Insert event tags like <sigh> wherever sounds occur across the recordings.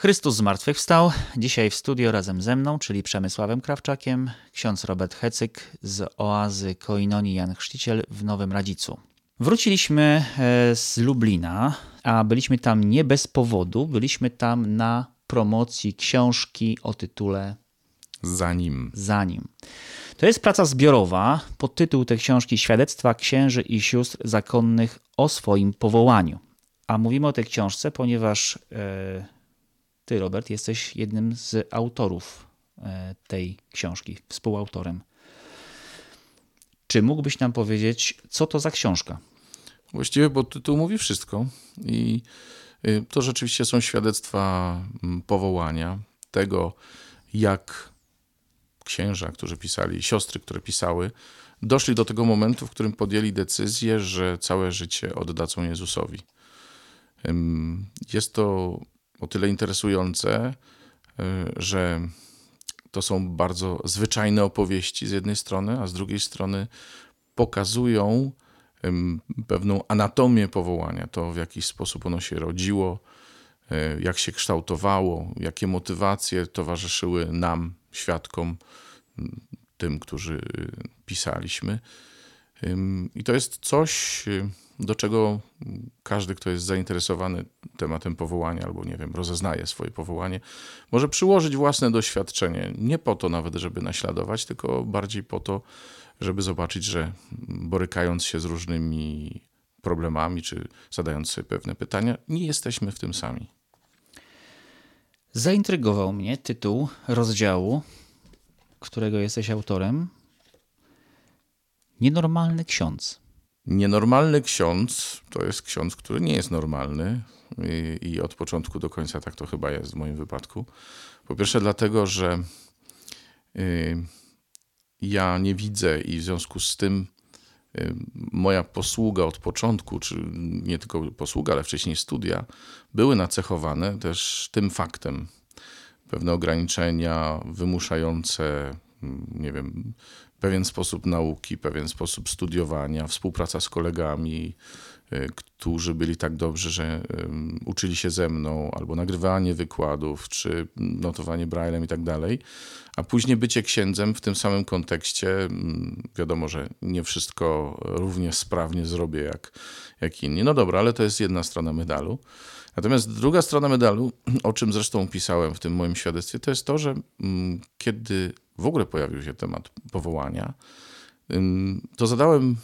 Chrystus zmartwychwstał. Dzisiaj w studio razem ze mną, czyli Przemysławem Krawczakiem, ksiądz Robert Hecyk z oazy Koinonii Jan Chrzciciel w Nowym Radzicu. Wróciliśmy e, z Lublina, a byliśmy tam nie bez powodu. Byliśmy tam na promocji książki o tytule Zanim. Zanim. To jest praca zbiorowa. Pod tytuł tej książki Świadectwa księży i sióstr zakonnych o swoim powołaniu. A mówimy o tej książce, ponieważ e, ty, Robert, jesteś jednym z autorów e, tej książki, współautorem. Czy mógłbyś nam powiedzieć, co to za książka? Właściwie, bo tytuł mówi wszystko. I y, to rzeczywiście są świadectwa mm, powołania, tego, jak księża, którzy pisali, siostry, które pisały, doszli do tego momentu, w którym podjęli decyzję, że całe życie oddadzą Jezusowi. Jest to o tyle interesujące, y, że to są bardzo zwyczajne opowieści z jednej strony, a z drugiej strony pokazują pewną anatomię powołania, to w jaki sposób ono się rodziło, y, jak się kształtowało, jakie motywacje towarzyszyły nam, świadkom, tym, którzy pisaliśmy. I to jest coś, do czego każdy, kto jest zainteresowany tematem powołania albo, nie wiem, rozeznaje swoje powołanie, może przyłożyć własne doświadczenie. Nie po to nawet, żeby naśladować, tylko bardziej po to, żeby zobaczyć, że borykając się z różnymi problemami, czy zadając sobie pewne pytania, nie jesteśmy w tym sami. Zaintrygował mnie tytuł rozdziału, którego jesteś autorem. Nienormalny ksiądz. Nienormalny ksiądz to jest ksiądz, który nie jest normalny i, i, od początku do końca tak to chyba jest w moim wypadku. Po pierwsze, dlatego, że y, ja nie widzę i w związku z tym y, moja posługa od początku, czy nie tylko posługa, ale wcześniej studia, były nacechowane też tym faktem. Pewne ograniczenia wymuszające, nie wiem, pewien sposób nauki, pewien sposób studiowania, współpraca z kolegami, y, którzy byli tak dobrzy, że uczyli się ze mną, albo nagrywanie wykładów, czy notowanie braillem i tak dalej. A później bycie księdzem w tym samym kontekście, wiadomo, że nie wszystko równie sprawnie zrobię jak, jak inni. No dobra, ale to jest jedna strona medalu. Natomiast druga strona medalu, o czym zresztą pisałem w tym moim świadectwie, to jest to, że kiedy w ogóle pojawił się temat powołania, to zadałem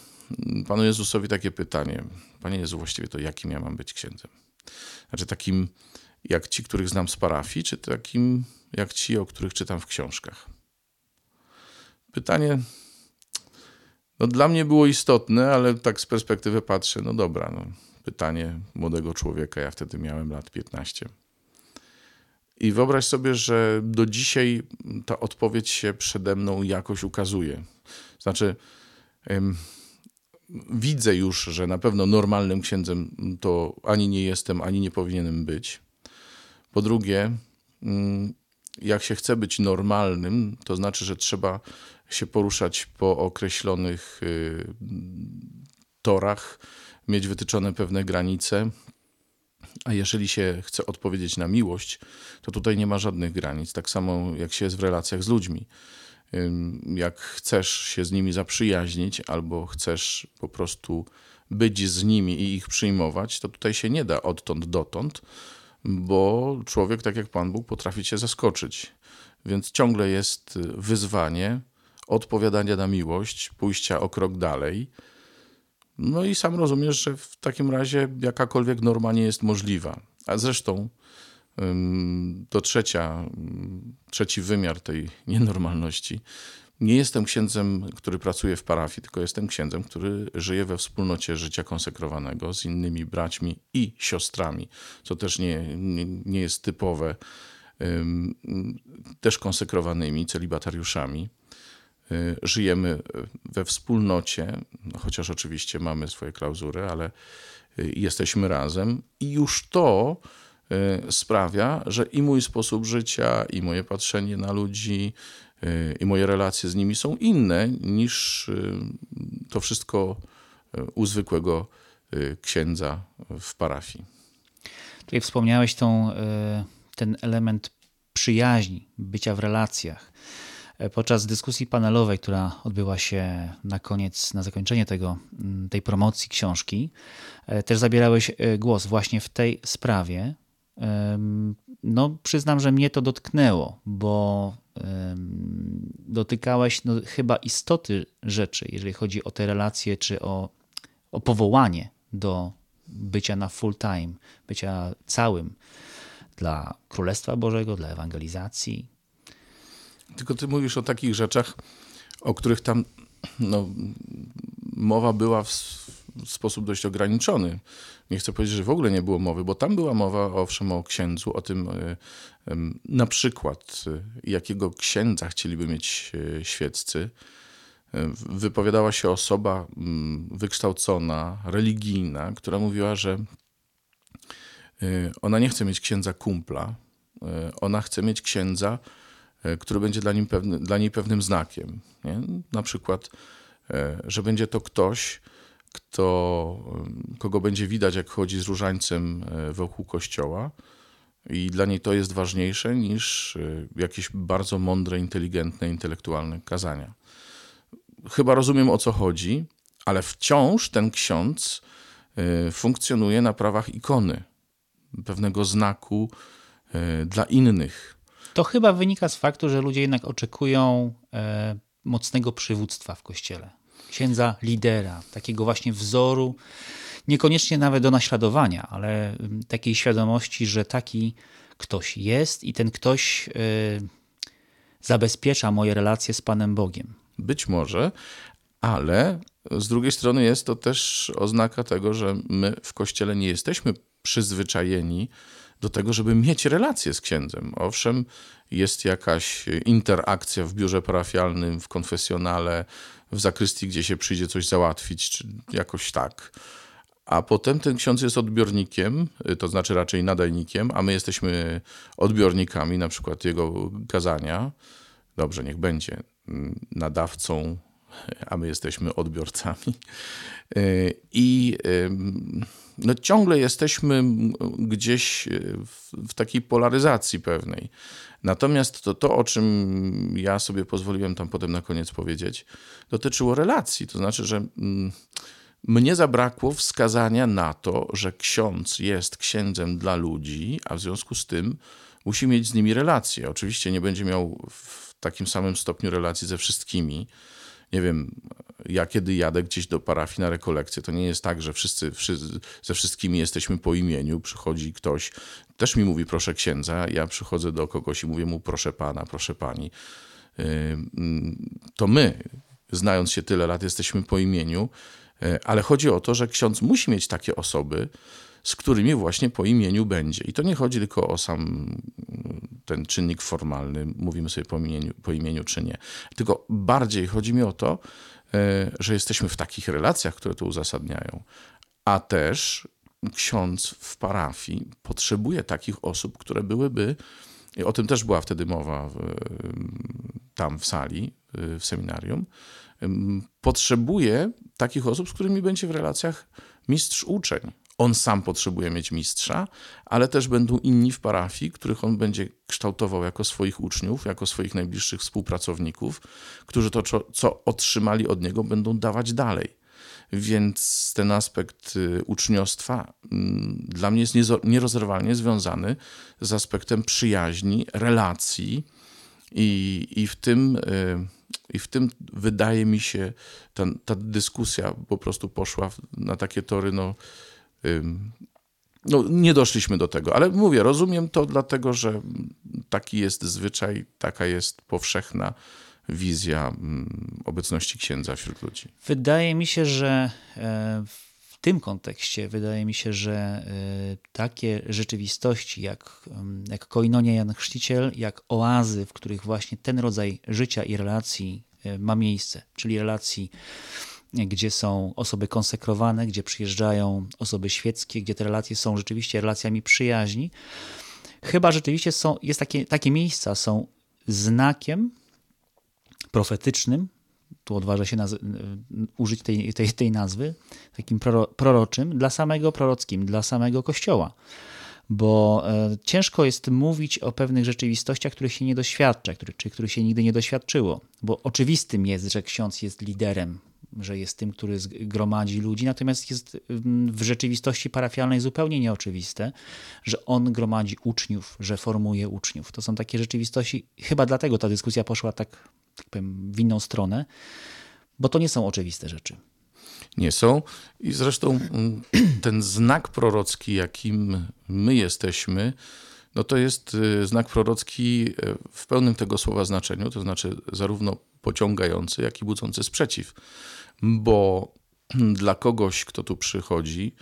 Panu Jezusowi takie pytanie. Panie Jezu, właściwie to jakim ja mam być księdzem? Znaczy takim jak ci, których znam z parafii, czy takim jak ci, o których czytam w książkach? Pytanie no, dla mnie było istotne, ale tak z perspektywy patrzę, no dobra, no, pytanie młodego człowieka, ja wtedy miałem lat 15. I wyobraź sobie, że do dzisiaj ta odpowiedź się przede mną jakoś ukazuje. Znaczy, ym, widzę już, że na pewno normalnym księdzem to ani nie jestem, ani nie powinienem być. Po drugie, ym, jak się chce być normalnym, to znaczy, że trzeba się poruszać po określonych y, torach, mieć wytyczone pewne granice, a jeżeli się chce odpowiedzieć na miłość, to tutaj nie ma żadnych granic. Tak samo jak się jest w relacjach z ludźmi. Jak chcesz się z nimi zaprzyjaźnić, albo chcesz po prostu być z nimi i ich przyjmować, to tutaj się nie da odtąd dotąd, bo człowiek, tak jak Pan Bóg, potrafi cię zaskoczyć. Więc ciągle jest wyzwanie odpowiadania na miłość, pójścia o krok dalej no i sam rozumiesz, że w takim razie jakakolwiek norma nie jest możliwa. A zresztą to trzecia, trzeci wymiar tej <laughs> nienormalności. Nie jestem księdzem, który pracuje w parafii, tylko jestem księdzem, który żyje we wspólnocie życia konsekrowanego z innymi braćmi i siostrami, co też nie, nie, nie jest typowe, też konsekrowanymi celibatariuszami. Y, żyjemy we wspólnocie, no chociaż oczywiście mamy swoje klauzury, ale y, jesteśmy razem i już to y, sprawia, że i mój sposób życia, i moje patrzenie na ludzi, i moje relacje z nimi są inne niż to wszystko u zwykłego księdza w parafii. Tutaj wspomniałeś tą ten element przyjaźni, bycia w relacjach. E, podczas dyskusji panelowej, która odbyła się na koniec, na zakończenie tego, mm, tej promocji książki, e, też zabierałeś e, głos właśnie w tej sprawie. No, przyznam, że mnie to dotknęło, bo dotykałeś no, chyba istoty rzeczy, jeżeli chodzi o te relacje, czy o, o powołanie do bycia na full time, bycia całym dla Królestwa Bożego, dla ewangelizacji. Tylko ty mówisz o takich rzeczach, o których tam no, mowa była w, sposób dość ograniczony. Nie chcę powiedzieć, że w ogóle nie było mowy, bo tam była mowa owszem o księdzu, o tym e, na przykład e, jakiego księdza chcieliby mieć e, świeccy. Wypowiadała się osoba mm, wykształcona, religijna, która mówiła, że ona nie chce mieć księdza kumpla, ona chce mieć księdza, który będzie dla, nim pewny, dla niej pewnym znakiem. Nie? Na przykład, że będzie to ktoś, kto, kogo będzie widać, jak chodzi z różańcem e, wokół kościoła. I dla niej to jest ważniejsze niż e, jakieś bardzo mądre, inteligentne, intelektualne kazania. Chyba rozumiem o co chodzi, ale wciąż ten ksiądz e, funkcjonuje na prawach ikony, pewnego znaku dla innych. To chyba wynika z faktu, że ludzie jednak oczekują mocnego przywództwa w kościele księdza lidera, takiego właśnie wzoru, niekoniecznie nawet do naśladowania, ale mm, takiej świadomości, że taki ktoś jest i ten ktoś y, zabezpiecza moje relacje z Panem Bogiem. Być może, ale z drugiej strony jest to też oznaka tego, że my w kościele nie jesteśmy przyzwyczajeni do tego, żeby mieć relacje z księdzem. Owszem, jest jakaś interakcja w biurze parafialnym, w konfesjonale, w zakrystii, gdzie się przyjdzie coś załatwić, czy jakoś tak. A potem ten ksiądz jest odbiornikiem, to znaczy raczej nadajnikiem, a my jesteśmy odbiornikami, na przykład jego kazania. Dobrze, niech będzie nadawcą, a my jesteśmy odbiorcami. I no, ciągle jesteśmy gdzieś w, w takiej polaryzacji pewnej. Natomiast to, to, o czym ja sobie pozwoliłem tam potem na koniec powiedzieć, dotyczyło relacji. To znaczy, że mm, mnie zabrakło wskazania na to, że ksiądz jest księdzem dla ludzi, a w związku z tym musi mieć z nimi relacje. Oczywiście nie będzie miał w takim samym stopniu relacji ze wszystkimi, nie wiem, ja kiedy jadę gdzieś do parafii na rekolekcję, to nie jest tak, że wszyscy, wszyscy, ze wszystkimi jesteśmy po imieniu. Przychodzi ktoś, też mi mówi proszę księdza, ja przychodzę do kogoś i mówię mu proszę pana, proszę pani. To my, znając się tyle lat, jesteśmy po imieniu, y, ale chodzi o to, że ksiądz musi mieć takie osoby, z którymi właśnie po imieniu będzie. I to nie chodzi tylko o sam ten czynnik formalny, mówimy sobie po imieniu, po imieniu czy nie. Tylko bardziej chodzi mi o to, e, że jesteśmy w takich relacjach, które to uzasadniają, a też ksiądz w parafii potrzebuje takich osób, które byłyby, o tym też była wtedy mowa w, tam w sali, w seminarium, potrzebuje takich osób, z którymi będzie w relacjach mistrz-uczeń on sam potrzebuje mieć mistrza, ale też będą inni w parafii, których on będzie kształtował jako swoich uczniów, jako swoich najbliższych współpracowników, którzy to, co otrzymali od niego, będą dawać dalej. Więc ten aspekt y, uczniostwa mm, dla mnie jest nierozerwalnie związany z aspektem przyjaźni, relacji, i, i, w, tym, y, i w tym wydaje mi się, ta, ta dyskusja po prostu poszła na takie tory, no no, nie doszliśmy do tego, ale mówię, rozumiem to dlatego, że taki jest zwyczaj, taka jest powszechna wizja obecności księdza wśród ludzi. Wydaje mi się, że e, w tym kontekście, wydaje mi się, że e, takie rzeczywistości jak, jak Koinonia Jan Chrzciciel, jak oazy, w których właśnie ten rodzaj życia i relacji e, ma miejsce, czyli relacji gdzie są osoby konsekrowane, gdzie przyjeżdżają osoby świeckie, gdzie te relacje są rzeczywiście relacjami przyjaźni. Chyba rzeczywiście są, jest takie, takie miejsca są znakiem profetycznym, tu odważę się naz- użyć tej, tej, tej nazwy, takim proro, proroczym, dla samego prorockim, dla samego Kościoła. bo e, ciężko jest mówić o pewnych rzeczywistościach, których się nie doświadcza, który, czy których się nigdy nie doświadczyło, bo oczywistym jest, że ksiądz jest liderem, że jest tym, który gromadzi ludzi, natomiast jest w rzeczywistości parafialnej zupełnie nieoczywiste, że on gromadzi uczniów, że formuje uczniów. To są takie rzeczywistości, chyba dlatego ta dyskusja poszła tak, tak powiem, w inną stronę, bo to nie są oczywiste rzeczy nie są. I zresztą mm, <clears throat> ten znak prorocki, jakim my jesteśmy, no to jest y, znak prorocki y, w pełnym tego słowa znaczeniu, to znaczy zarówno pociągający, jak i budzący sprzeciw. Bo dla kogoś, kto tu przychodzi,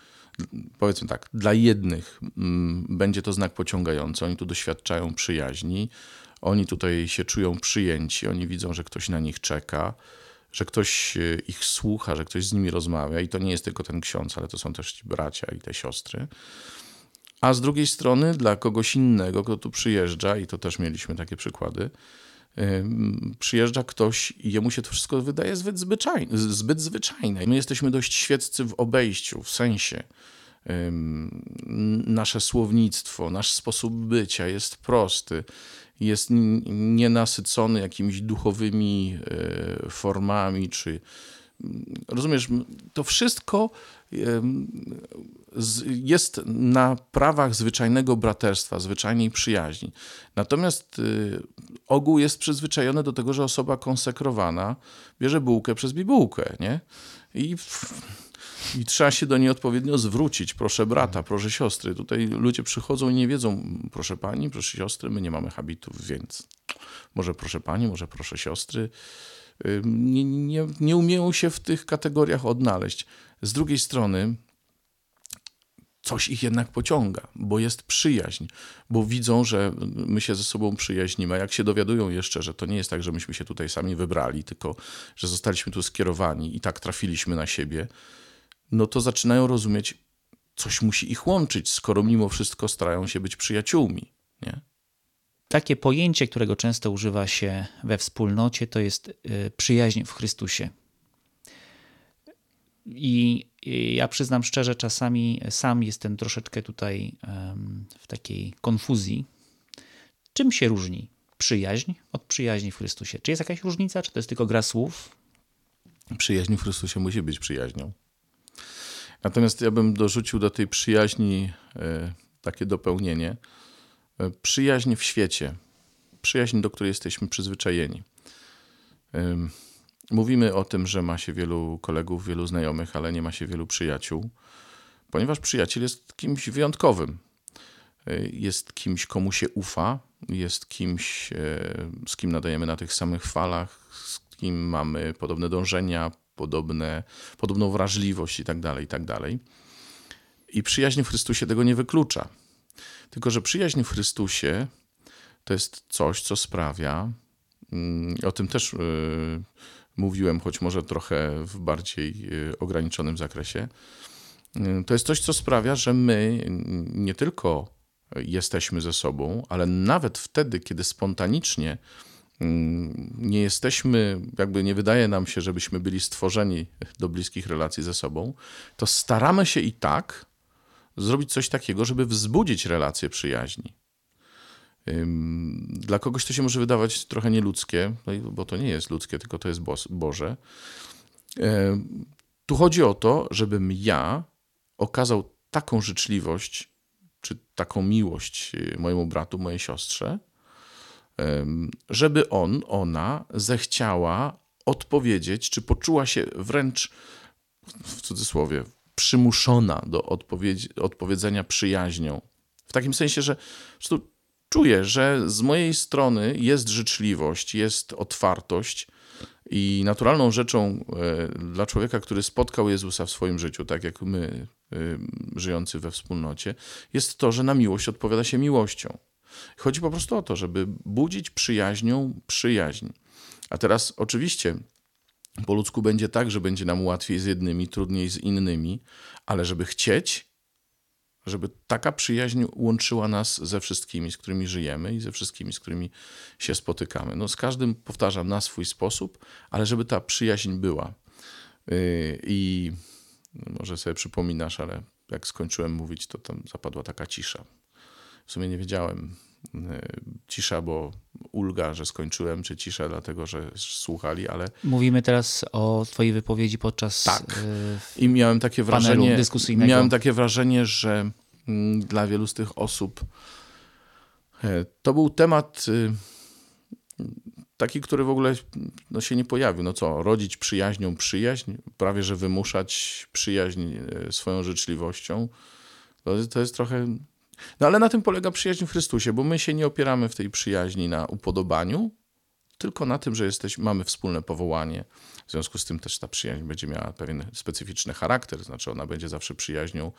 powiedzmy tak, dla jednych mm, będzie to znak pociągający, oni tu doświadczają przyjaźni, oni tutaj się czują przyjęci, oni widzą, że ktoś na nich czeka że ktoś e, ich słucha, że ktoś z nimi rozmawia i to nie jest tylko ten ksiądz, ale to są też ci bracia i te siostry. A z drugiej strony dla kogoś innego, kto tu przyjeżdża, i to też mieliśmy takie przykłady, przyjeżdża ktoś i jemu się to wszystko wydaje zbyt, zwyczajne, zbyt zwyczajne. My jesteśmy dość świeccy w obejściu, w sensie. Nasze słownictwo, nasz sposób bycia jest prosty jest nienasycony jakimiś duchowymi e, formami, czy rozumiesz, to wszystko jest na prawach zwyczajnego braterstwa, zwyczajnej przyjaźni. Natomiast e, ogół jest przyzwyczajony do tego, że osoba konsekrowana bierze bułkę przez bibułkę, nie? I i trzeba się do niej odpowiednio zwrócić. Proszę brata, proszę siostry. Tutaj ludzie przychodzą i nie wiedzą, proszę pani, proszę siostry, my nie mamy habitów, więc może proszę pani, może proszę siostry. Nie, nie, nie umieją się w tych kategoriach odnaleźć. Z drugiej strony, coś ich jednak pociąga, bo jest przyjaźń, bo widzą, że my się ze sobą przyjaźnimy. A jak się dowiadują jeszcze, że to nie jest tak, że myśmy się tutaj sami wybrali, tylko że zostaliśmy tu skierowani i tak trafiliśmy na siebie, no to zaczynają rozumieć, coś musi ich łączyć, skoro mimo wszystko starają się być przyjaciółmi. Nie? Takie pojęcie, którego często używa się we wspólnocie, to jest y, przyjaźń w Chrystusie. I ja przyznam szczerze, czasami sam jestem troszeczkę tutaj w takiej konfuzji. Czym się różni przyjaźń od przyjaźni w Chrystusie? Czy jest jakaś różnica, czy to jest tylko gra słów? Przyjaźń w Chrystusie musi być przyjaźnią. Natomiast ja bym dorzucił do tej przyjaźni e, takie dopełnienie. E, przyjaźń w świecie, przyjaźń, do której jesteśmy przyzwyczajeni. Mówimy o tym, że ma się wielu kolegów, wielu znajomych, ale nie ma się wielu przyjaciół, ponieważ przyjaciel jest kimś wyjątkowym. E, jest kimś, komu się ufa, jest kimś, z kim nadajemy na tych samych falach, z kim mamy podobne dążenia, podobne, podobną wrażliwość i tak dalej, i tak dalej. I przyjaźń w Chrystusie tego nie wyklucza. Tylko, że przyjaźń w Chrystusie to jest coś, co sprawia, mm, o tym też y, mówiłem, choć może trochę w bardziej y, ograniczonym zakresie, y, to jest coś, co sprawia, że my nie tylko jesteśmy ze sobą, ale nawet wtedy, kiedy spontanicznie Mm, nie jesteśmy, jakby nie wydaje nam się, żebyśmy byli stworzeni do bliskich relacji ze sobą, to staramy się i tak zrobić coś takiego, żeby wzbudzić relacje przyjaźni. Dla kogoś to się może wydawać trochę nieludzkie, no bo to nie jest ludzkie, tylko to jest Boże. Tu chodzi o to, żebym ja okazał taką życzliwość, czy taką miłość y, mojemu bratu, mojej siostrze, żeby on, ona zechciała odpowiedzieć, czy poczuła się wręcz w cudzysłowie przymuszona do odpowiedzenia przyjaźnią. W takim sensie, że czuję, że z mojej strony jest życzliwość, jest otwartość i naturalną rzeczą e, dla człowieka, który spotkał Jezusa w swoim życiu, tak jak my, e, żyjący we wspólnocie, jest to, że na miłość odpowiada się miłością. Chodzi po prostu o to, żeby budzić przyjaźnią przyjaźń. A teraz oczywiście po ludzku będzie tak, że będzie nam łatwiej z jednymi, trudniej z innymi, ale żeby chcieć, żeby taka przyjaźń łączyła nas ze wszystkimi, z którymi żyjemy i ze wszystkimi, z którymi się spotykamy. No, z każdym, powtarzam, na swój sposób, ale żeby ta przyjaźń była. Yy, I może sobie przypominasz, ale jak skończyłem mówić, to tam zapadła taka cisza. w sumie nie wiedziałem. Cisza, bo ulga, że skończyłem, czy cisza, dlatego że słuchali, ale. Mówimy teraz o Twojej wypowiedzi podczas. Tak. I miałem takie wrażenie. dyskusyjnego. Miałem takie wrażenie, że mm, dla wielu z tych osób to był temat taki, który w ogóle no, się nie pojawił. No co, rodzić przyjaźnią przyjaźń, prawie że wymuszać przyjaźń e, swoją życzliwością. To, to jest trochę. No ale na tym polega przyjaźń w Chrystusie, bo my się nie opieramy w tej przyjaźni na upodobaniu, tylko na tym, że jesteś, mamy wspólne powołanie. W związku z tym też ta przyjaźń będzie miała pewien specyficzny charakter, znaczy ona będzie zawsze przyjaźnią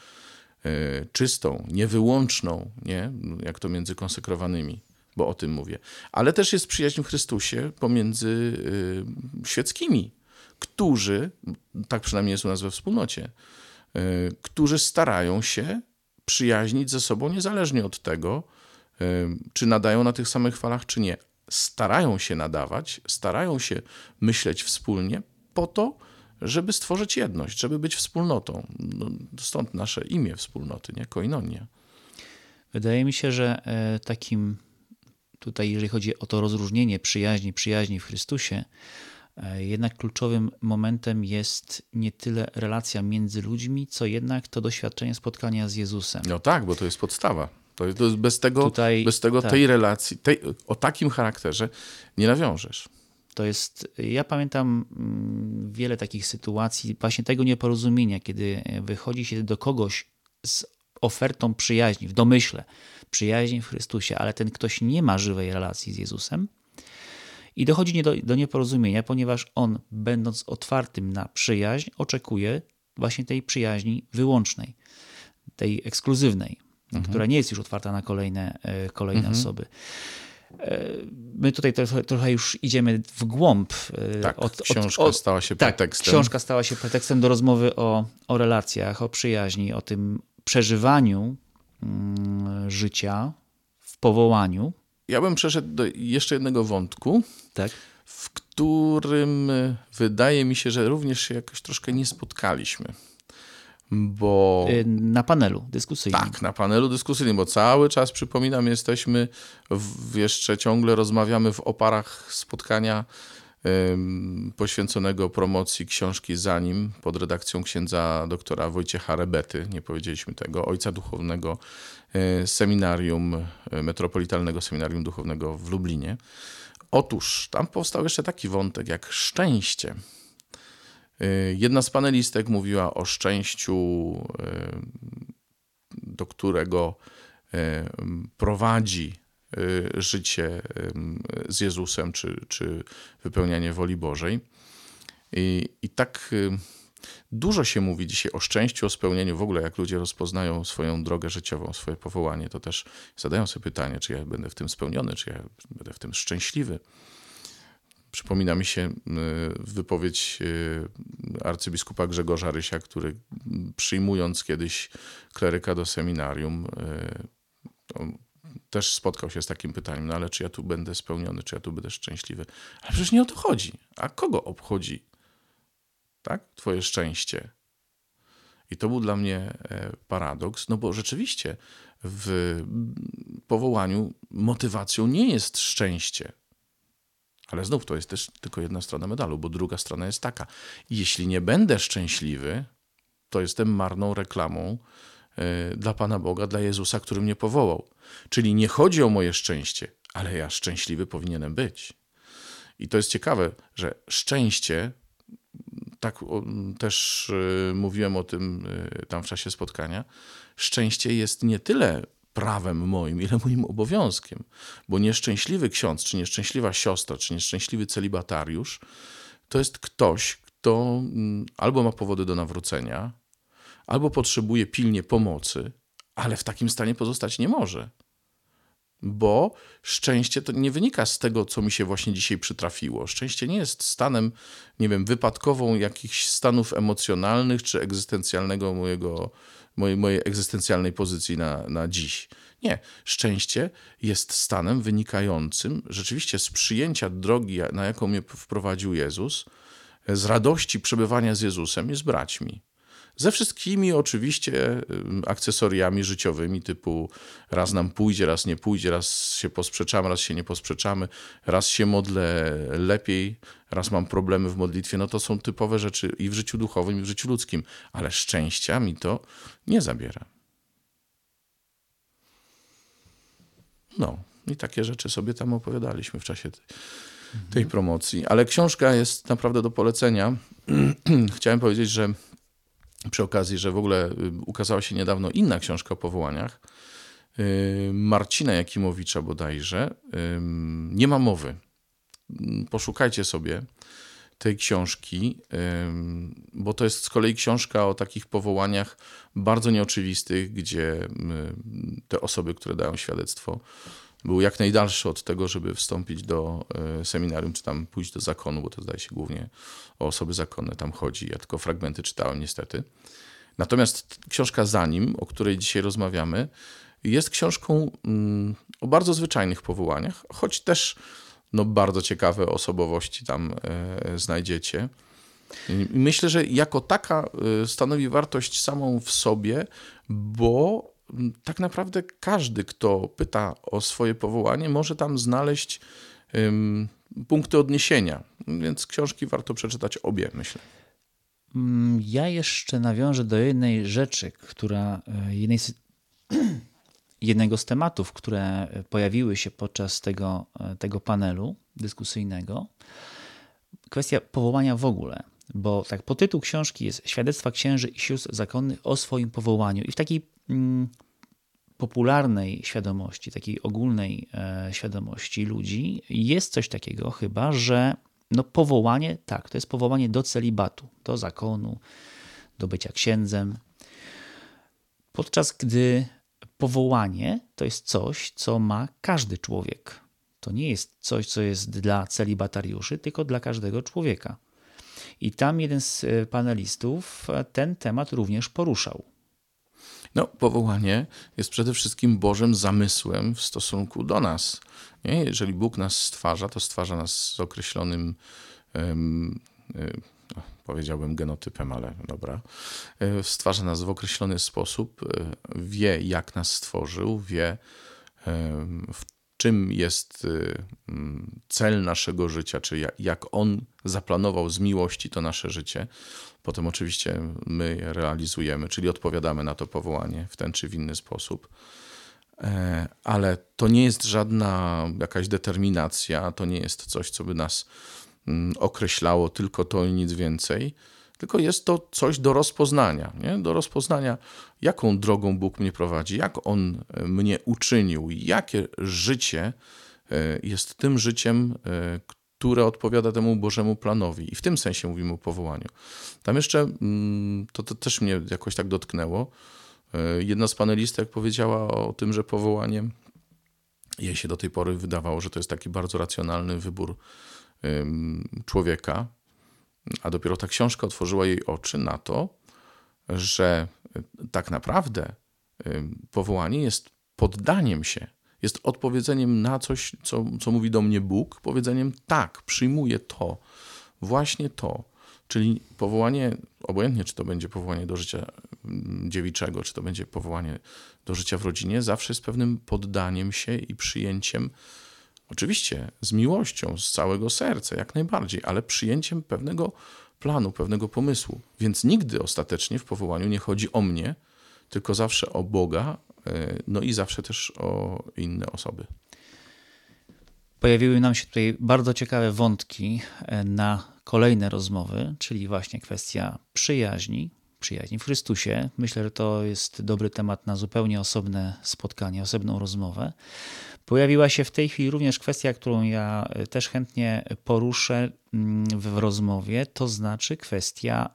y, czystą, niewyłączną, nie? jak to między konsekrowanymi bo o tym mówię. Ale też jest przyjaźń w Chrystusie pomiędzy y, świeckimi, którzy, tak przynajmniej jest u nas we wspólnocie, y, którzy starają się przyjaźnić ze sobą niezależnie od tego, y, czy nadają na tych samych falach, czy nie. Starają się nadawać, starają się myśleć wspólnie po to, żeby stworzyć jedność, żeby być wspólnotą. No, stąd nasze imię wspólnoty, nie? Koinonia. Wydaje mi się, że e, takim tutaj, jeżeli chodzi o to rozróżnienie przyjaźni, przyjaźni w Chrystusie, e, jednak kluczowym momentem jest nie tyle relacja między ludźmi, co jednak to doświadczenie spotkania z Jezusem. No tak, bo to jest podstawa. To jest, bez tego, Tutaj, bez tego tak. tej relacji, tej, o takim charakterze nie nawiążesz. To jest, ja pamiętam mm, wiele takich sytuacji, właśnie tego nieporozumienia, kiedy wychodzi się do kogoś z ofertą przyjaźni, w domyśle, przyjaźń w Chrystusie, ale ten ktoś nie ma żywej relacji z Jezusem. I dochodzi do, do nieporozumienia, ponieważ on, będąc otwartym na przyjaźń, oczekuje właśnie tej przyjaźni wyłącznej, tej ekskluzywnej, mhm. która nie jest już otwarta na kolejne, e, kolejne mhm. osoby. E, my tutaj trochę, trochę, już idziemy w głąb. E, tak, od, książka od, stała się tak, pretekstem. książka stała się pretekstem do rozmowy o, o relacjach, o przyjaźni, o tym przeżywaniu Mm, życia w powołaniu. Ja bym przeszedł do jeszcze jednego wątku, tak. w którym e, wydaje mi się, że również się jakoś troszkę nie spotkaliśmy. Bo... E, na panelu dyskusyjnym. Tak, na panelu dyskusyjnym, bo cały czas, przypominam, jesteśmy, w, jeszcze ciągle rozmawiamy w oparach spotkania poświęconego promocji książki Zanim pod redakcją księdza doktora Wojciecha Rebety, nie powiedzieliśmy tego, ojca duchownego e, seminarium, e, metropolitalnego seminarium duchownego w Lublinie. Otóż tam powstał jeszcze taki wątek jak szczęście. E, jedna z panelistek mówiła o szczęściu, do którego prowadzi życie z Jezusem, czy, czy wypełnianie woli Bożej. I, I tak y, dużo się mówi dzisiaj o szczęściu, o spełnieniu, w ogóle jak ludzie rozpoznają swoją drogę życiową, swoje powołanie, to też zadają sobie pytanie, czy ja będę w tym spełniony, czy ja będę w tym szczęśliwy. Przypomina mi się y, wypowiedź arcybiskupa Grzegorza Rysia, który przyjmując kiedyś kleryka do seminarium, też spotkał się z takim pytaniem, no ale czy ja tu będę spełniony, czy ja tu będę szczęśliwy? Ale przecież nie o to chodzi. A kogo obchodzi tak? twoje szczęście? I to był dla mnie e, paradoks, no bo rzeczywiście w powołaniu motywacją nie jest szczęście. Ale znów to jest też tylko jedna strona medalu, bo druga strona jest taka. Jeśli nie będę szczęśliwy, to jestem marną reklamą dla Pana Boga, dla Jezusa, który mnie powołał. Czyli nie chodzi o moje szczęście, ale ja szczęśliwy powinienem być. I to jest ciekawe, że szczęście, tak też e, mówiłem o tym e, tam w czasie spotkania, szczęście jest nie tyle prawem moim, ile moim obowiązkiem. Bo nieszczęśliwy ksiądz, czy nieszczęśliwa siostra, czy nieszczęśliwy celibatariusz to jest ktoś, kto mm, albo ma powody do nawrócenia, albo potrzebuje pilnie pomocy, ale w takim stanie pozostać nie może. Bo szczęście to nie wynika z tego, co mi się właśnie dzisiaj przytrafiło. Szczęście nie jest stanem, nie wiem, wypadkową jakichś stanów emocjonalnych czy egzystencjalnego mojego, mojej, mojej egzystencjalnej pozycji na, na dziś. Nie. Szczęście jest stanem wynikającym rzeczywiście z przyjęcia drogi, na jaką mnie wprowadził Jezus, z radości przebywania z Jezusem i z braćmi Ze wszystkimi oczywiście akcesoriami życiowymi, typu raz nam pójdzie, raz nie pójdzie, raz się posprzeczamy, raz się nie posprzeczamy, raz się modlę lepiej, raz mam problemy w modlitwie. No to są typowe rzeczy i w życiu duchowym, i w życiu ludzkim, ale szczęścia mi to nie zabiera. No, i takie rzeczy sobie tam opowiadaliśmy w czasie tej promocji. Ale książka jest naprawdę do polecenia. <clears throat> Chciałem powiedzieć, że przy okazji, że w ogóle y, ukazała się niedawno inna książka o powołaniach. Y, Marcina Jakimowicza bodajże. Nie ma mowy. Poszukajcie sobie tej książki, bo to jest z kolei książka o takich powołaniach bardzo nieoczywistych, gdzie te osoby, które dają świadectwo, był jak najdalszy od tego, żeby wstąpić do e, seminarium, czy tam pójść do zakonu, bo to zdaje się głównie o osoby zakonne tam chodzi. Ja tylko fragmenty czytałem niestety. Natomiast książka za nim, o której dzisiaj rozmawiamy, jest książką mm, o bardzo zwyczajnych powołaniach, choć też no, bardzo ciekawe osobowości tam e, znajdziecie. Myślę, że jako taka e, stanowi wartość samą w sobie, bo tak naprawdę każdy, kto pyta o swoje powołanie, może tam znaleźć punkty odniesienia. Więc książki warto przeczytać obie, myślę. Mm, ja jeszcze nawiążę do jednej rzeczy, która e, jednej <clears throat> jednego z tematów, które pojawiły się podczas tego, e, tego panelu dyskusyjnego. Kwestia powołania w ogóle bo tak podtytuł książki jest Świadectwa księży i sióstr zakonnych o swoim powołaniu. I w takiej mm, popularnej świadomości, takiej ogólnej e, świadomości ludzi jest coś takiego chyba, że no powołanie, tak, to jest powołanie do celibatu, do zakonu, do bycia księdzem. Podczas gdy powołanie to jest coś, co ma każdy człowiek. To nie jest coś, co jest dla celibatariuszy, tylko dla każdego człowieka. I tam jeden z e, panelistów e, ten temat również poruszał. No, powołanie jest przede wszystkim Bożym zamysłem w stosunku do nas. Nie? Jeżeli Bóg nas stwarza, to stwarza nas z określonym, um, powiedziałbym genotypem, ale dobra. Stwarza nas w określony sposób, wie jak nas stworzył, wie w czym jest y, mm, cel naszego życia, czy jak on zaplanował z miłości to nasze życie. Potem oczywiście my je realizujemy, czyli odpowiadamy na to powołanie w ten czy w inny sposób. E, ale to nie jest żadna jakaś determinacja, to nie jest coś, co by nas mm, określało, tylko to i nic więcej tylko jest to coś do rozpoznania, nie? do rozpoznania, jaką drogą Bóg mnie prowadzi, jak On e, mnie uczynił, jakie życie e, jest tym życiem, e, które odpowiada temu Bożemu planowi. I w tym sensie mówimy o powołaniu. Tam jeszcze, mm, to, to też mnie jakoś tak dotknęło, jedna z panelistek powiedziała o tym, że powołanie, jej się do tej pory wydawało, że to jest taki bardzo racjonalny wybór człowieka, a dopiero ta książka otworzyła jej oczy na to, że tak naprawdę powołanie jest poddaniem się, jest odpowiedzeniem na coś, co, co mówi do mnie Bóg, powiedzeniem tak, przyjmuję to, właśnie to. Czyli powołanie, obojętnie czy to będzie powołanie do życia dziewiczego, czy to będzie powołanie do życia w rodzinie, zawsze jest pewnym poddaniem się i przyjęciem Oczywiście z miłością, z całego serca, jak najbardziej, ale przyjęciem pewnego planu, pewnego pomysłu. Więc nigdy ostatecznie w powołaniu nie chodzi o mnie, tylko zawsze o Boga, e, no i zawsze też o inne osoby. Pojawiły nam się tutaj bardzo ciekawe wątki e, na kolejne rozmowy, czyli właśnie kwestia przyjaźni, przyjaźni w Chrystusie. Myślę, że to jest dobry temat na zupełnie osobne spotkanie, osobną rozmowę. Pojawiła się w tej chwili również kwestia, którą ja e, też chętnie poruszę mm, w rozmowie, to znaczy kwestia,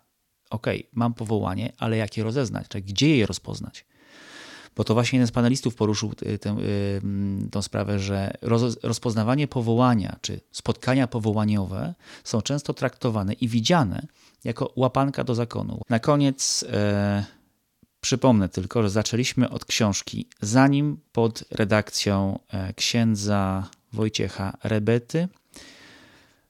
ok, mam powołanie, ale jak je rozeznać, czyli gdzie je rozpoznać? Bo to właśnie jeden z panelistów poruszył e, tę, e, tę sprawę, że rozpoznawanie powołania czy spotkania powołaniowe są często traktowane i widziane jako łapanka do zakonu. Na koniec Przypomnę tylko, że zaczęliśmy od książki zanim pod redakcją e, księdza Wojciecha Rebety.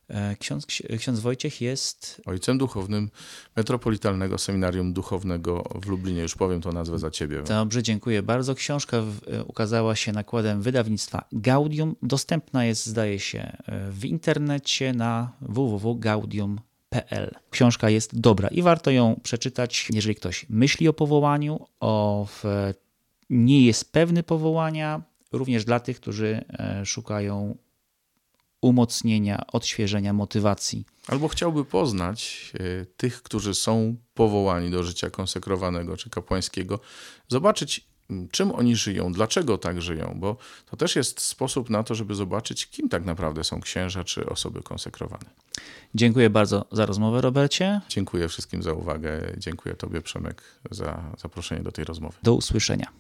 E, Ksiądz, ksiądz Wojciech jest Ojcem duchownym Metropolitalnego Seminarium Duchownego w Lublinie. Już powiem to nazwę za ciebie. Dobrze, dziękuję bardzo. Książka e, ukazała się nakładem wydawnictwa Gaudium. Dostępna jest, zdaje się, e, w internecie na www.gaudium.pl. Książka jest dobra i warto ją przeczytać, jeżeli ktoś myśli o powołaniu, o w, nie jest pewny powołania, również dla tych, którzy szukają umocnienia, odświeżenia, motywacji. Albo chciałby poznać e, tych, którzy są powołani do życia konsekrowanego czy kapłańskiego, zobaczyć, czym oni żyją, dlaczego tak żyją, bo to też jest sposób na to, żeby zobaczyć, kim tak naprawdę są księża czy osoby konsekrowane. Dziękuję bardzo za rozmowę, Robercie. Dziękuję wszystkim za uwagę. Dziękuję Tobie, Przemek, za zaproszenie do tej rozmowy. Do usłyszenia.